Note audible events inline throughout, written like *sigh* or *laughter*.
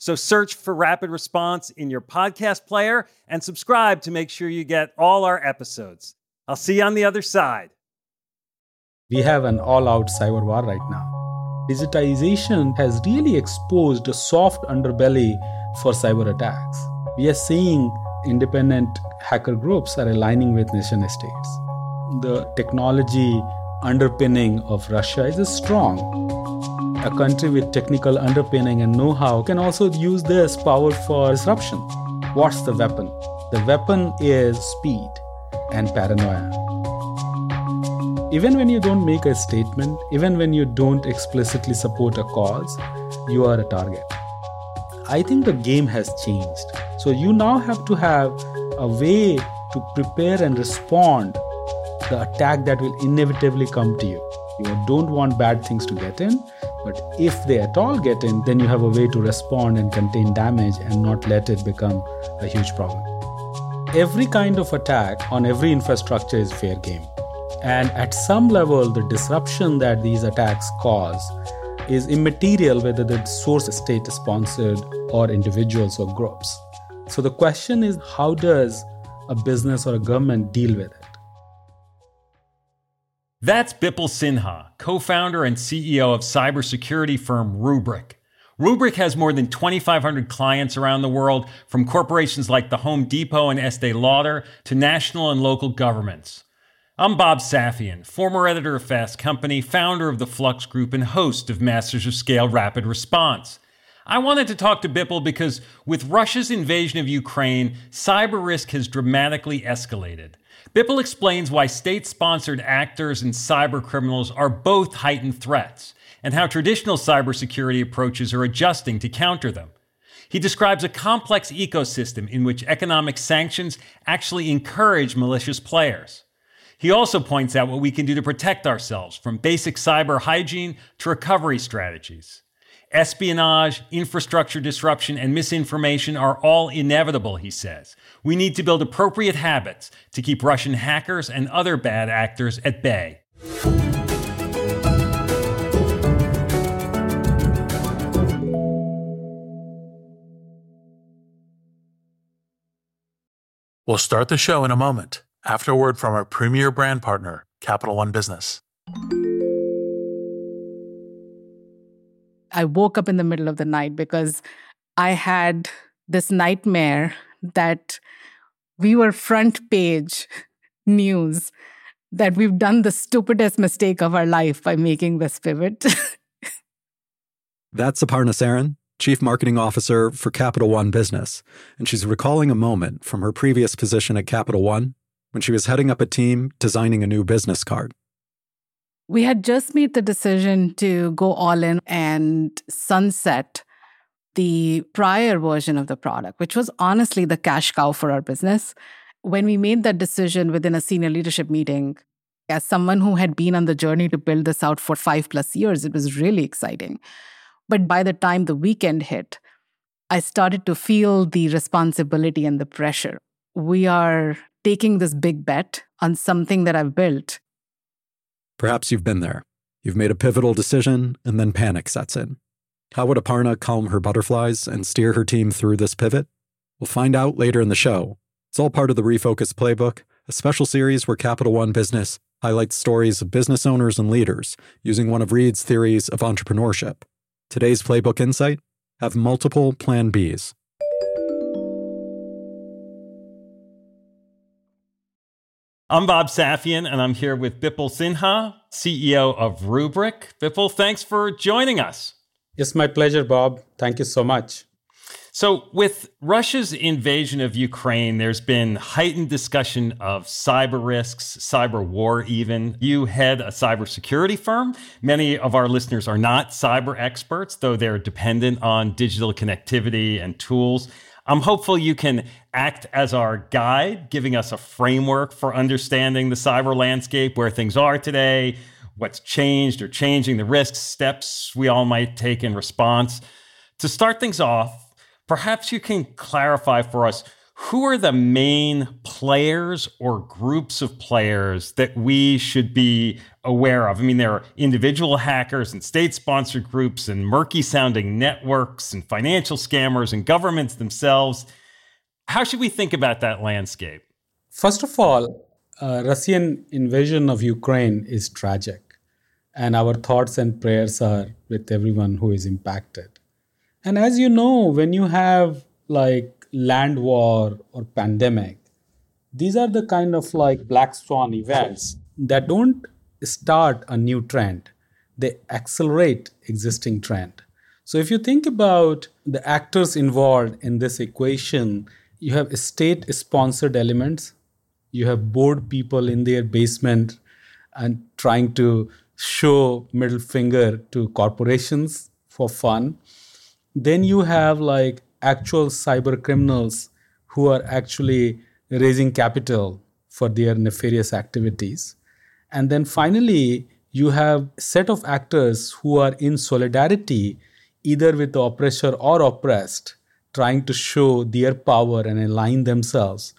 So search for Rapid Response in your podcast player and subscribe to make sure you get all our episodes. I'll see you on the other side. We have an all out cyber war right now. Digitization has really exposed a soft underbelly for cyber attacks. We are seeing independent hacker groups are aligning with nation states. The technology underpinning of Russia is strong a country with technical underpinning and know how can also use this power for disruption. What's the weapon? The weapon is speed and paranoia. Even when you don't make a statement, even when you don't explicitly support a cause, you are a target. I think the game has changed. So you now have to have a way to prepare and respond the attack that will inevitably come to you. You don't want bad things to get in, but if they at all get in, then you have a way to respond and contain damage and not let it become a huge problem. Every kind of attack on every infrastructure is fair game. And at some level, the disruption that these attacks cause is immaterial whether the source state is sponsored or individuals or groups. So the question is how does a business or a government deal with it? That's Bipul Sinha, co founder and CEO of cybersecurity firm Rubrik. Rubrik has more than 2,500 clients around the world, from corporations like the Home Depot and Estee Lauder to national and local governments. I'm Bob Safian, former editor of Fast Company, founder of the Flux Group, and host of Masters of Scale Rapid Response. I wanted to talk to Bipul because with Russia's invasion of Ukraine, cyber risk has dramatically escalated. Bipul explains why state sponsored actors and cyber criminals are both heightened threats, and how traditional cybersecurity approaches are adjusting to counter them. He describes a complex ecosystem in which economic sanctions actually encourage malicious players. He also points out what we can do to protect ourselves, from basic cyber hygiene to recovery strategies. Espionage, infrastructure disruption, and misinformation are all inevitable, he says. We need to build appropriate habits to keep Russian hackers and other bad actors at bay. We'll start the show in a moment after a word from our premier brand partner, Capital One Business. I woke up in the middle of the night because I had this nightmare that we were front page *laughs* news that we've done the stupidest mistake of our life by making this pivot. *laughs* That's Aparna Saran, Chief Marketing Officer for Capital One Business, and she's recalling a moment from her previous position at Capital One when she was heading up a team designing a new business card. We had just made the decision to go all in and sunset the prior version of the product, which was honestly the cash cow for our business. When we made that decision within a senior leadership meeting, as someone who had been on the journey to build this out for five plus years, it was really exciting. But by the time the weekend hit, I started to feel the responsibility and the pressure. We are taking this big bet on something that I've built Perhaps you've been there. You've made a pivotal decision, and then panic sets in. How would Aparna calm her butterflies and steer her team through this pivot? We'll find out later in the show. It's all part of the Refocus Playbook, a special series where Capital One Business highlights stories of business owners and leaders using one of Reid's theories of entrepreneurship. Today's Playbook Insight have multiple Plan Bs. I'm Bob Safian, and I'm here with Bipul Sinha, CEO of Rubrik. Bipul, thanks for joining us. It's my pleasure, Bob. Thank you so much. So, with Russia's invasion of Ukraine, there's been heightened discussion of cyber risks, cyber war, even. You head a cybersecurity firm. Many of our listeners are not cyber experts, though they're dependent on digital connectivity and tools. I'm hopeful you can act as our guide, giving us a framework for understanding the cyber landscape, where things are today, what's changed or changing, the risks, steps we all might take in response. To start things off, perhaps you can clarify for us who are the main players or groups of players that we should be aware of? I mean, there are individual hackers and state sponsored groups and murky sounding networks and financial scammers and governments themselves. How should we think about that landscape? First of all, uh, Russian invasion of Ukraine is tragic, and our thoughts and prayers are with everyone who is impacted. And as you know, when you have like land war or pandemic these are the kind of like black swan events that don't start a new trend they accelerate existing trend so if you think about the actors involved in this equation you have state sponsored elements you have bored people in their basement and trying to show middle finger to corporations for fun then you have like actual cyber criminals who are actually raising capital for their nefarious activities. And then finally, you have set of actors who are in solidarity either with the oppressor or oppressed, trying to show their power and align themselves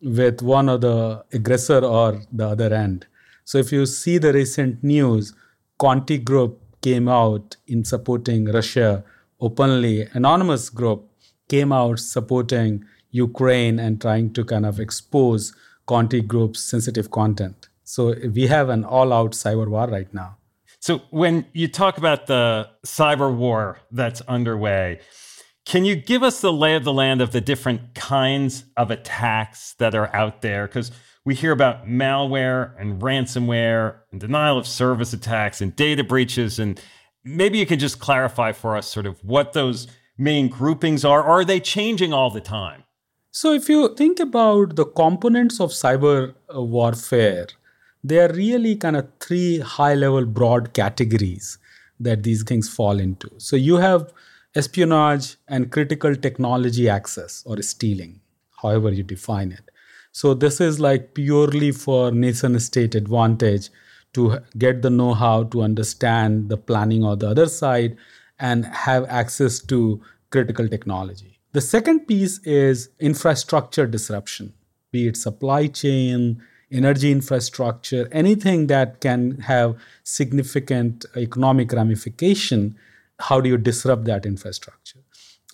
with one of the aggressor or the other end. So if you see the recent news, Conti Group came out in supporting Russia openly, anonymous group came out supporting Ukraine and trying to kind of expose Conti Group's sensitive content. So we have an all out cyber war right now. So when you talk about the cyber war that's underway, can you give us the lay of the land of the different kinds of attacks that are out there? Because we hear about malware and ransomware and denial of service attacks and data breaches. And maybe you can just clarify for us sort of what those main groupings are, are they changing all the time? So, if you think about the components of cyber uh, warfare, there are really kind of three high level broad categories that these things fall into. So, you have espionage and critical technology access or stealing, however you define it. So, this is like purely for nation state advantage to get the know how to understand the planning on the other side and have access to critical technology. The second piece is infrastructure disruption, be it supply chain, energy infrastructure, anything that can have significant economic ramification. How do you disrupt that infrastructure?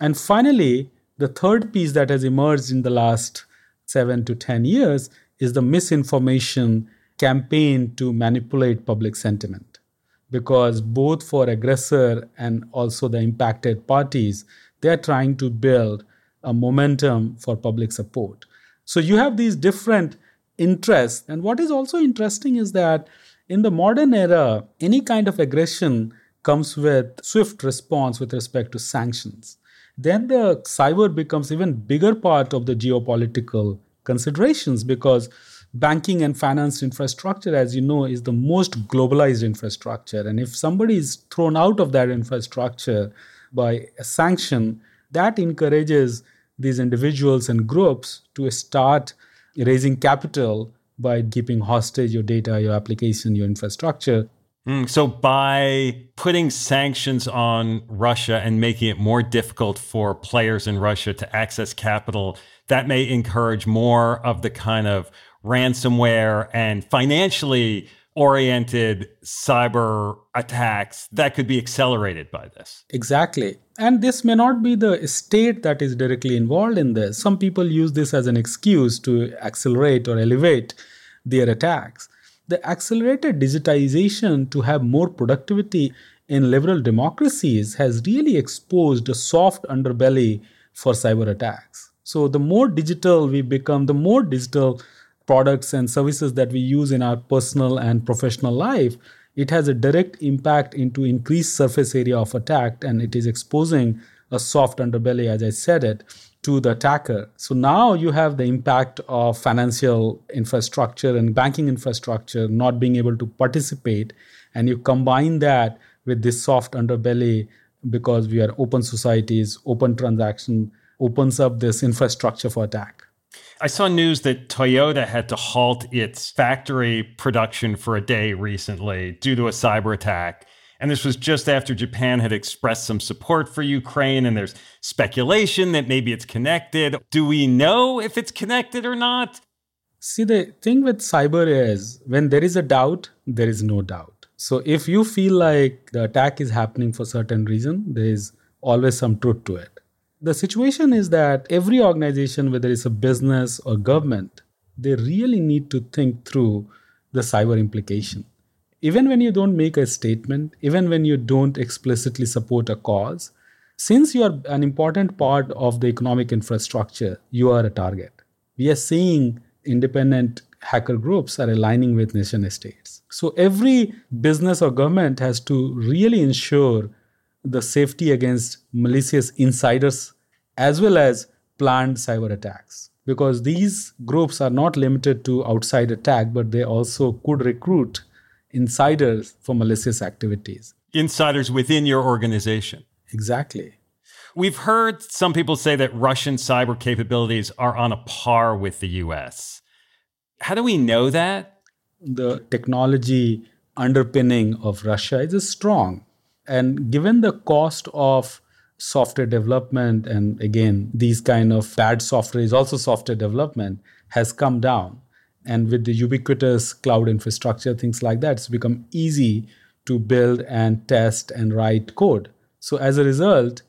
And finally, the third piece that has emerged in the last seven to 10 years is the misinformation campaign to manipulate public sentiment. Because both for aggressor and also the impacted parties they're trying to build a momentum for public support. So you have these different interests and what is also interesting is that in the modern era any kind of aggression comes with swift response with respect to sanctions then the cyber becomes even bigger part of the geopolitical considerations because banking and finance infrastructure, as you know, is the most globalized infrastructure. And if somebody is thrown out of that infrastructure by a sanction, that encourages these individuals and groups to start raising capital by keeping hostage your data, your application, your infrastructure. Mm, so, by putting sanctions on Russia and making it more difficult for players in Russia to access capital, that may encourage more of the kind of ransomware and financially oriented cyber attacks that could be accelerated by this. Exactly. And this may not be the state that is directly involved in this. Some people use this as an excuse to accelerate or elevate their attacks. The accelerated digitization to have more productivity in liberal democracies has really exposed a soft underbelly for cyber attacks. So, the more digital we become, the more digital products and services that we use in our personal and professional life, it has a direct impact into increased surface area of attack and it is exposing a soft underbelly, as I said it, to the attacker. So now you have the impact of financial infrastructure and banking infrastructure not being able to participate. And you combine that with this soft underbelly because we are open societies, open transaction opens up this infrastructure for attack. I saw news that Toyota had to halt its factory production for a day recently due to a cyber attack. And this was just after Japan had expressed some support for Ukraine, and there's speculation that maybe it's connected. Do we know if it's connected or not? See, the thing with cyber is when there is a doubt, there is no doubt. So if you feel like the attack is happening for certain reason, there is always some truth to it. The situation is that every organization, whether it's a business or government, they really need to think through the cyber implication. Even when you don't make a statement, even when you don't explicitly support a cause, since you are an important part of the economic infrastructure, you are a target. We are seeing independent hacker groups are aligning with nation states. So every business or government has to really ensure the safety against malicious insiders as well as planned cyber attacks because these groups are not limited to outside attack but they also could recruit insiders for malicious activities. Insiders within your organization. Exactly. We've heard some people say that russian cyber capabilities are on a par with the us how do we know that? The technology underpinning of russia is strong. And given the cost of software development, and again, these kind of bad software is also software development, has come down. And with the ubiquitous cloud infrastructure, things like that, it's become easy to build and test and write code. So as a result,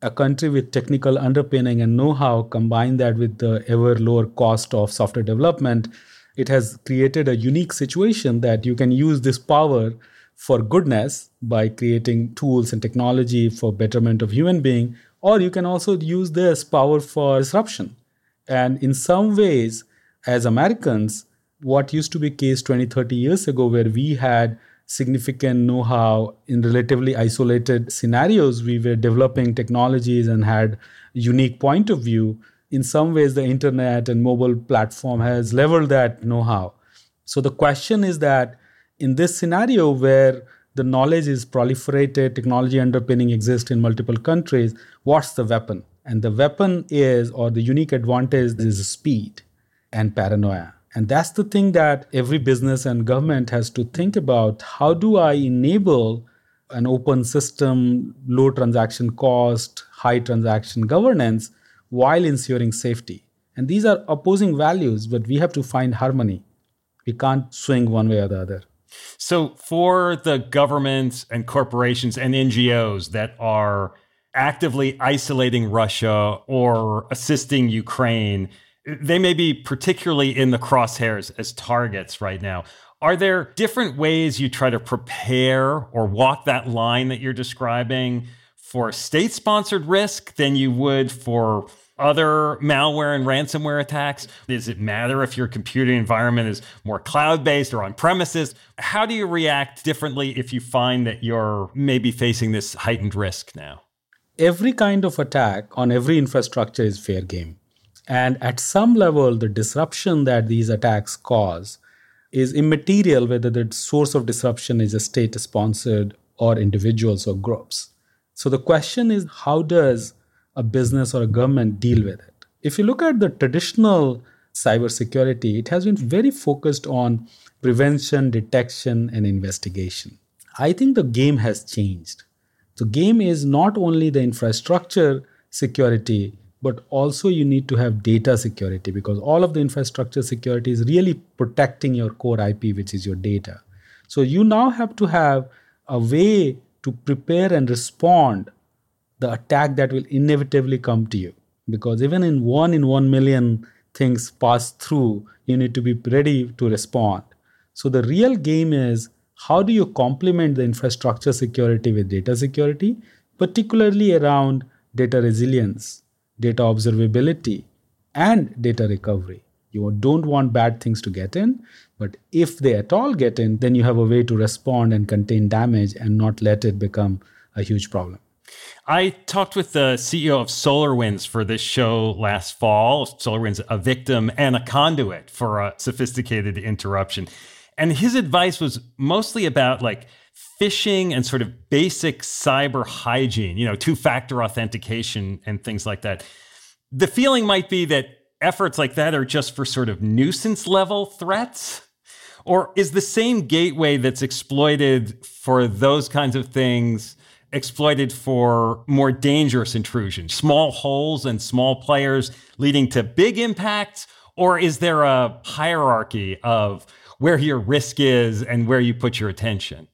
a country with technical underpinning and know-how combine that with the ever lower cost of software development it has created a unique situation that you can use this power for goodness by creating tools and technology for betterment of human being or you can also use this power for disruption and in some ways as americans what used to be case 20 30 years ago where we had significant know-how in relatively isolated scenarios we were developing technologies and had unique point of view. In some ways the internet and mobile platform has leveled that know-how. So the question is that in this scenario where the knowledge is proliferated, technology underpinning exists in multiple countries, what's the weapon? And the weapon is, or the unique advantage is speed and paranoia. And that's the thing that every business and government has to think about. How do I enable an open system, low transaction cost, high transaction governance while ensuring safety? And these are opposing values, but we have to find harmony. We can't swing one way or the other. So, for the governments and corporations and NGOs that are actively isolating Russia or assisting Ukraine, they may be particularly in the crosshairs as targets right now. Are there different ways you try to prepare or walk that line that you're describing for state sponsored risk than you would for other malware and ransomware attacks? Does it matter if your computing environment is more cloud based or on premises? How do you react differently if you find that you're maybe facing this heightened risk now? Every kind of attack on every infrastructure is fair game. And at some level, the disruption that these attacks cause is immaterial whether the source of disruption is a state sponsored or individuals or groups. So the question is how does a business or a government deal with it. If you look at the traditional cybersecurity, it has been very focused on prevention, detection, and investigation. I think the game has changed. The game is not only the infrastructure security, but also you need to have data security because all of the infrastructure security is really protecting your core IP, which is your data. So you now have to have a way to prepare and respond the attack that will inevitably come to you. Because even in one in one million things pass through you need to be ready to respond. So the real game is how do you complement the infrastructure security with data security particularly around data resilience data observability and data recovery you don't want bad things to get in but if they at all get in then you have a way to respond and contain damage and not let it become a huge problem I talked with the CEO of SolarWinds for this show last fall. SolarWinds, a victim and a conduit for a sophisticated interruption. And his advice was mostly about like phishing and sort of basic cyber hygiene, you know, two factor authentication and things like that. The feeling might be that efforts like that are just for sort of nuisance level threats. Or is the same gateway that's exploited for those kinds of things exploited for more dangerous intrusion, small holes and small players leading to big impacts? Or is there a hierarchy of where your risk is and where you put your attention?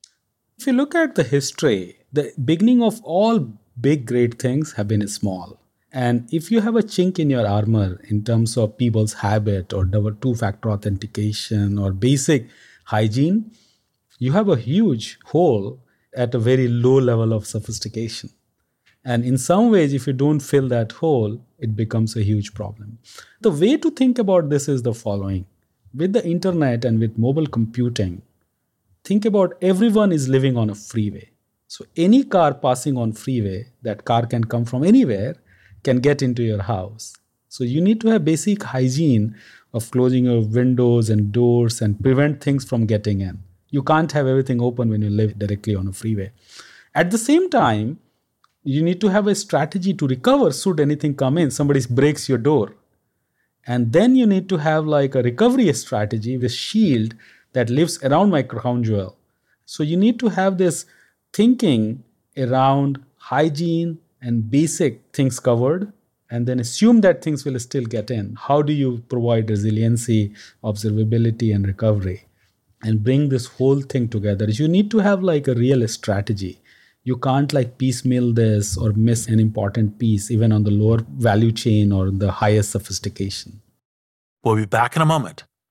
If you look at the history, the beginning of all big great things have been small. And if you have a chink in your armor in terms of people's habit or two factor authentication or basic hygiene, you have a huge hole at a very low level of sophistication. And in some ways, if you don't fill that hole, it becomes a huge problem. The way to think about this is the following with the internet and with mobile computing, think about everyone is living on a freeway. So any car passing on freeway, that car can come from anywhere, can get into your house. So you need to have basic hygiene of closing your windows and doors and prevent things from getting in. You can't have everything open when you live directly on a freeway. At the same time, you need to have a strategy to recover should anything come in. Somebody breaks your door. And then you need to have like a recovery strategy with shield that lives around my crown jewel. So you need to have this thinking around hygiene and basic things covered and then assume that things will still get in. How do you provide resiliency, observability, and recovery? and bring this whole thing together you need to have like a real strategy you can't like piecemeal this or miss an important piece even on the lower value chain or the highest sophistication we'll be back in a moment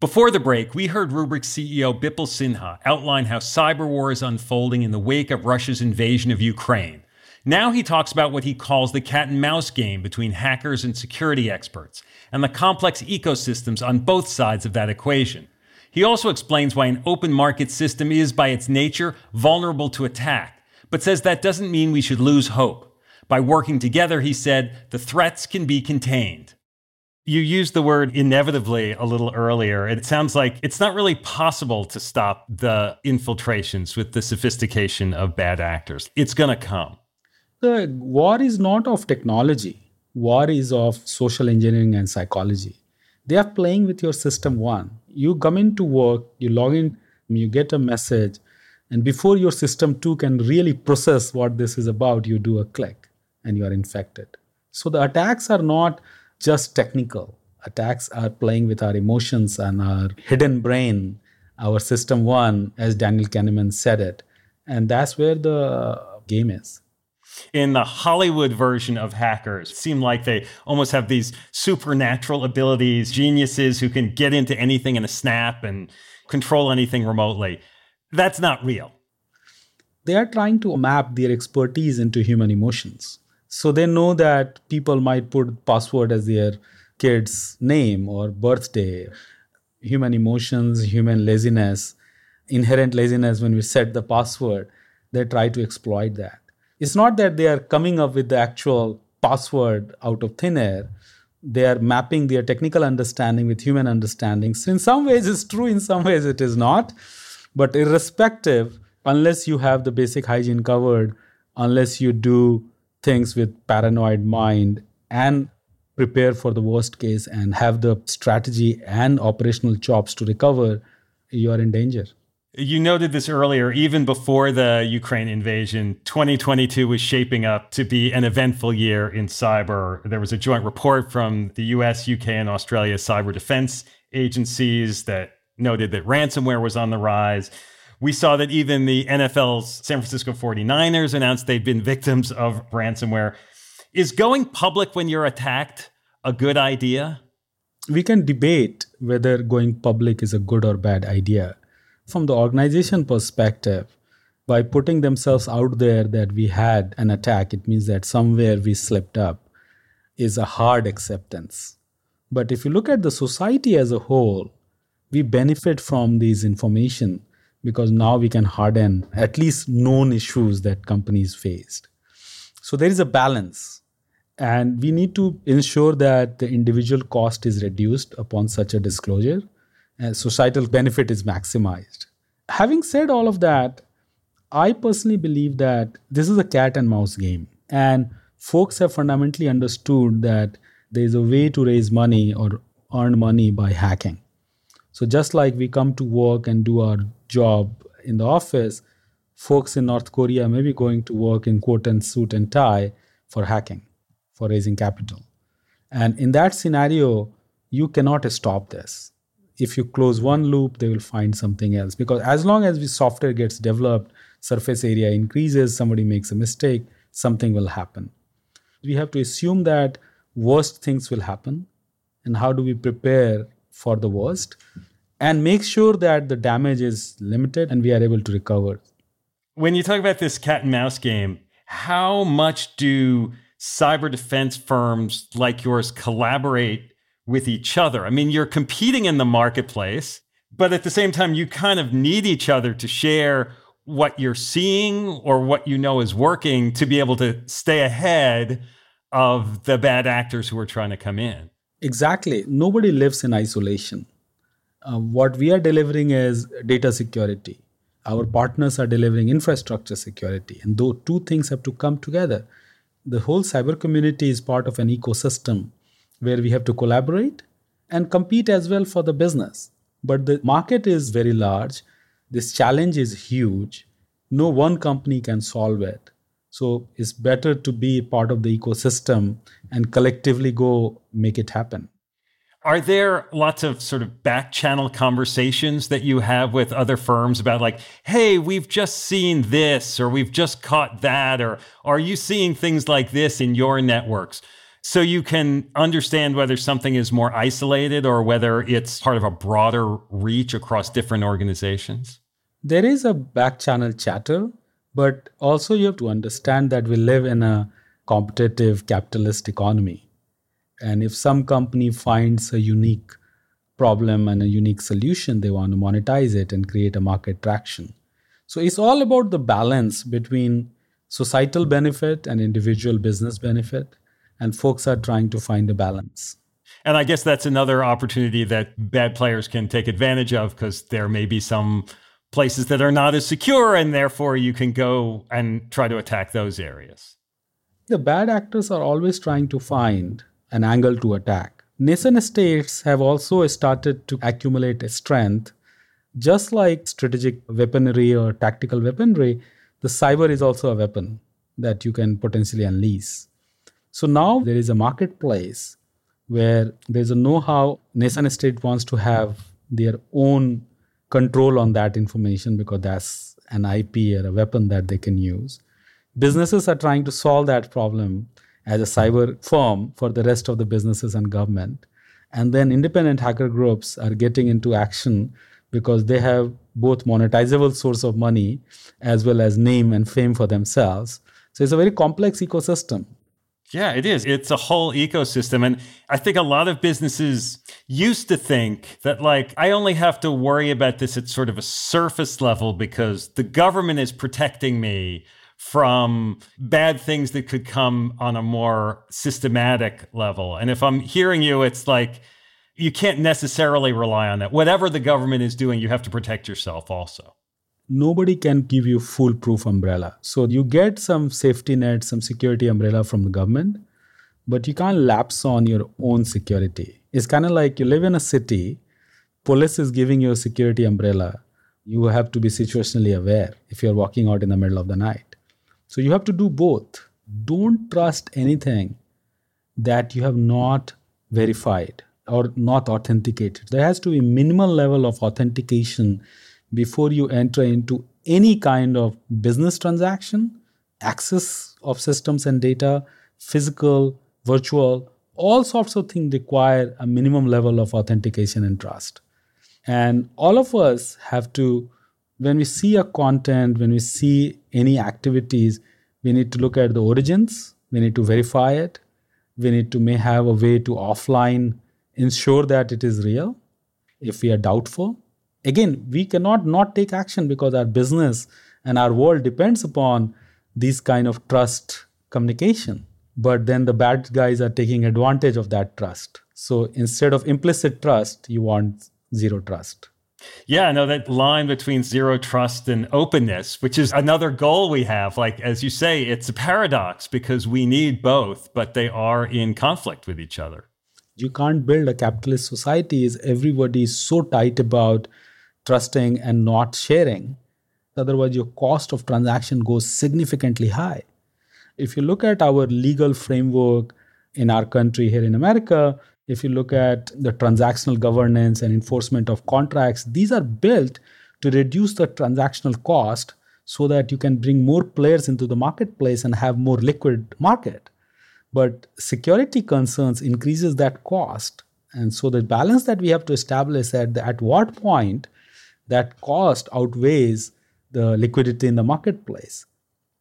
Before the break, we heard Rubrik CEO Bipul Sinha outline how cyber war is unfolding in the wake of Russia's invasion of Ukraine. Now he talks about what he calls the cat and mouse game between hackers and security experts, and the complex ecosystems on both sides of that equation. He also explains why an open market system is, by its nature, vulnerable to attack, but says that doesn't mean we should lose hope. By working together, he said, the threats can be contained. You used the word inevitably a little earlier. It sounds like it's not really possible to stop the infiltrations with the sophistication of bad actors. It's going to come. The war is not of technology, war is of social engineering and psychology. They are playing with your system one. You come into work, you log in, you get a message, and before your system two can really process what this is about, you do a click and you are infected. So the attacks are not just technical. Attacks are playing with our emotions and our hidden brain, our system one, as Daniel Kahneman said it. And that's where the game is in the Hollywood version of hackers seem like they almost have these supernatural abilities, geniuses who can get into anything in a snap and control anything remotely. That's not real. They are trying to map their expertise into human emotions. So they know that people might put password as their kid's name or birthday, human emotions, human laziness, inherent laziness when we set the password. They try to exploit that it's not that they are coming up with the actual password out of thin air, they are mapping their technical understanding with human understanding. So in some ways it's true, in some ways it is not. But irrespective, unless you have the basic hygiene covered, unless you do things with paranoid mind and prepare for the worst case and have the strategy and operational chops to recover, you are in danger. You noted this earlier, even before the Ukraine invasion, 2022 was shaping up to be an eventful year in cyber. There was a joint report from the US, UK, and Australia cyber defense agencies that noted that ransomware was on the rise. We saw that even the NFL's San Francisco 49ers announced they'd been victims of ransomware. Is going public when you're attacked a good idea? We can debate whether going public is a good or bad idea from the organization perspective, by putting themselves out there that we had an attack, it means that somewhere we slipped up, is a hard acceptance. But if you look at the society as a whole, we benefit from these information because now we can harden at least known issues that companies faced. So there is a balance. And we need to ensure that the individual cost is reduced upon such a disclosure and societal benefit is maximized. Having said all of that, I personally believe that this is a cat and mouse game. And folks have fundamentally understood that there is a way to raise money or earn money by hacking. So, just like we come to work and do our job in the office, folks in North Korea may be going to work in coat and suit and tie for hacking, for raising capital. And in that scenario, you cannot stop this. If you close one loop they will find something else. Because as long as the software gets developed surface area increases somebody makes a mistake something will happen. We have to assume that worst things will happen. And how do we prepare for the worst and make sure that the damage is limited and we are able to recover when you talk about this cat and mouse game how much do cyber defense firms like yours collaborate with each other. I mean, you're competing in the marketplace, but at the same time, you kind of need each other to share what you're seeing or what you know is working to be able to stay ahead of the bad actors who are trying to come in. Exactly. Nobody lives in isolation. Uh, what we are delivering is data security. Our partners are delivering infrastructure security. And those two things have to come together. The whole cyber community is part of an ecosystem where we have to collaborate and compete as well for the business. But the market is very large. This challenge is huge. No one company can solve it. So it's better to be part of the ecosystem and collectively go make it happen. Are there lots of sort of back channel conversations that you have with other firms about, like, hey, we've just seen this, or we've just caught that, or are you seeing things like this in your networks? so you can understand whether something is more isolated or whether it's part of a broader reach across different organizations? There is a back channel chatter, but also you have to understand that we live in a competitive capitalist economy. And if some company finds a unique problem and a unique solution, they want to monetize it and create a market traction. So it's all about the balance between societal benefit and individual business benefit and folks are trying to find a balance. And I guess that's another opportunity that bad players can take advantage of because there may be some places that are not as secure, and therefore you can go and try to attack those areas. The bad actors are always trying to find an angle to attack. Nation states have also started to accumulate strength. Just like strategic weaponry or tactical weaponry, the cyber is also a weapon that you can potentially unleash. So now there is a marketplace where there's a know-how nation state wants to have their own control on that information because that's an IP or a weapon that they can use. Businesses are trying to solve that problem as a cyber firm for the rest of the businesses and government. And then independent hacker groups are getting into action because they have both monetizable source of money as well as name and fame for themselves. So it's a very complex ecosystem. Yeah, it is. It's a whole ecosystem. And I think a lot of businesses used to think that, like, I only have to worry about this at sort of a surface level because the government is protecting me from bad things that could come on a more systematic level. And if I'm hearing you, it's like you can't necessarily rely on that. Whatever the government is doing, you have to protect yourself also. Nobody can give you foolproof umbrella. So you get some safety net, some security umbrella from the government, but you can't lapse on your own security. It's kind of like you live in a city, police is giving you a security umbrella. You have to be situationally aware if you're walking out in the middle of the night. So you have to do both. Don't trust anything that you have not verified or not authenticated. There has to be minimal level of authentication before you enter into any kind of business transaction, access of systems and data, physical, virtual, all sorts of things require a minimum level of authentication and trust. And all of us have to, when we see a content, when we see any activities, we need to look at the origins, we need to verify it, we need to may have a way to offline ensure that it is real if we are doubtful. Again we cannot not take action because our business and our world depends upon these kind of trust communication. But then the bad guys are taking advantage of that trust. So instead of implicit trust you want zero trust yeah, no, that line between zero trust and openness, which is another goal we have. Like, as you say, it's a paradox because we need both, but they are in conflict with each other. You can't build a capitalist society if everybody is so tight about trusting and not sharing. Otherwise your cost of transaction goes significantly high. If you look at our legal framework in our country here in america if you look at the transactional governance and enforcement of contracts these are built to reduce the transactional cost so that you can bring more players into the marketplace and have more liquid market. But security concerns increases that cost. And so the balance that we have to establish at the, at what point that cost outweighs the liquidity in the marketplace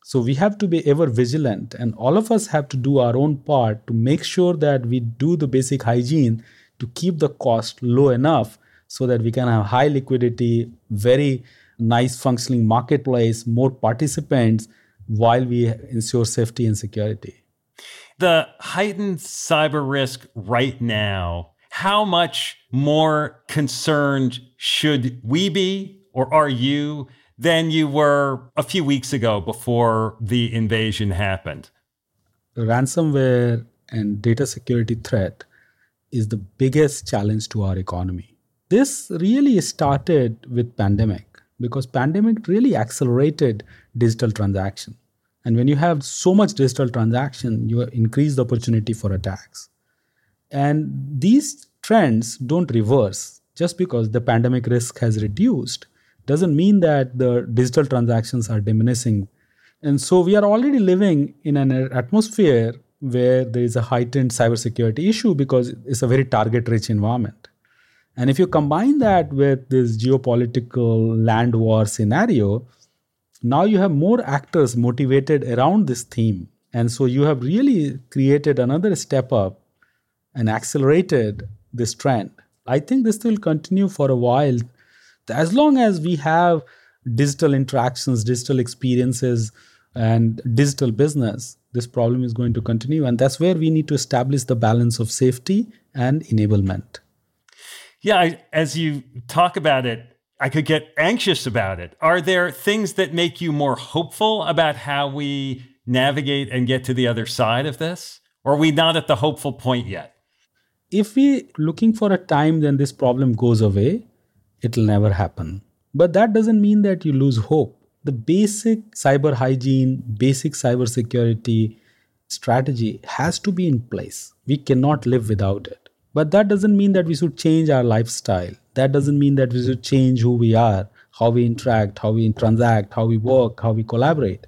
so we have to be ever vigilant and all of us have to do our own part to make sure that we do the basic hygiene to keep the cost low enough so that we can have high liquidity very nice functioning marketplace more participants while we ensure safety and security. The heightened cyber risk right now, how much more concerned should we be, or are you, than you were a few weeks ago before the invasion happened? Ransomware and data security threat is the biggest challenge to our economy. This really started with pandemic because pandemic really accelerated digital transaction and when you have so much digital transaction, you increase the opportunity for attacks. And these trends don't reverse just because the pandemic risk has reduced doesn't mean that the digital transactions are diminishing. And so we are already living in an atmosphere where there is a heightened cybersecurity issue because it's a very target rich environment. And if you combine that with this geopolitical land war scenario, now you have more actors motivated around this theme. And so you have really created another step up and accelerated this trend. I think this will continue for a while. As long as we have digital interactions, digital experiences, and digital business, this problem is going to continue. And that's where we need to establish the balance of safety and enablement. Yeah, I, as you talk about it, I could get anxious about it. Are there things that make you more hopeful about how we navigate and get to the other side of this? Or are we not at the hopeful point yet? If we're looking for a time then this problem goes away, it'll never happen. But that doesn't mean that you lose hope. The basic cyber hygiene, basic cyber security strategy has to be in place. We cannot live without it. But that doesn't mean that we should change our lifestyle. That doesn't mean that we should change who we are, how we interact, how we transact, how we work, how we collaborate.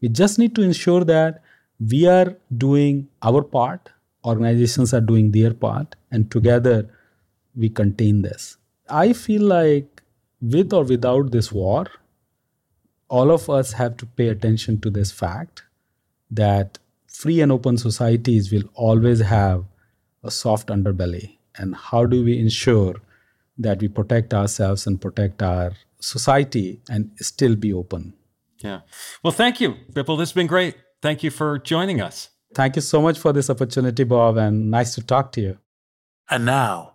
We just need to ensure that we are doing our part, organizations are doing their part, and together we contain this. I feel like with or without this war, all of us have to pay attention to this fact that free and open societies will always have a soft underbelly and how do we ensure that we protect ourselves and protect our society and still be open Yeah. Well, thank you, Bipul. This has been great. Thank you for joining us. Thank you so much for this opportunity, Bob, and nice to talk to you. And now,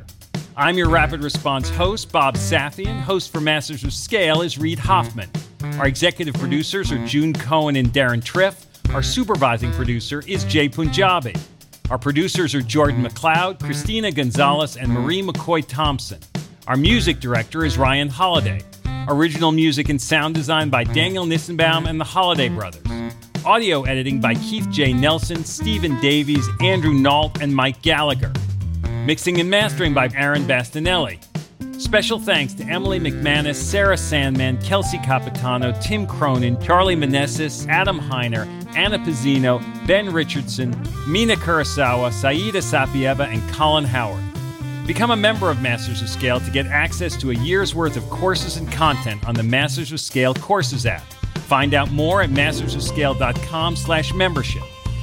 I'm your Rapid Response host, Bob Safian. Host for Masters of Scale is Reid Hoffman. Our executive producers are June Cohen and Deron Triff. Our supervising producer is Jai Punjabi. Our producers are Jordan McLeod, Christina Gonzalez, and Marie McCoy Thompson. Our music director is Ryan Holladay. Original music and sound design by Daniel Nissenbaum and the Holladay Brothers. Audio editing by Keith J. Nelson, Stephen Davies, Andrew Nault, and Mike Gallagher. Mixing and mastering by Aaron Bastinelli. Special thanks to Emily McManus, Sarah Sandman, Kelsey Capitano, Tim Cronin, Charlie Manessis, Adam Heiner, Anna Pizzino, Ben Richardson, Mina Kurosawa, Saida Sapieva, and Colin Howard. Become a member of Masters of Scale to get access to a year's worth of courses and content on the Masters of Scale Courses app. Find out more at mastersofscale.com slash membership.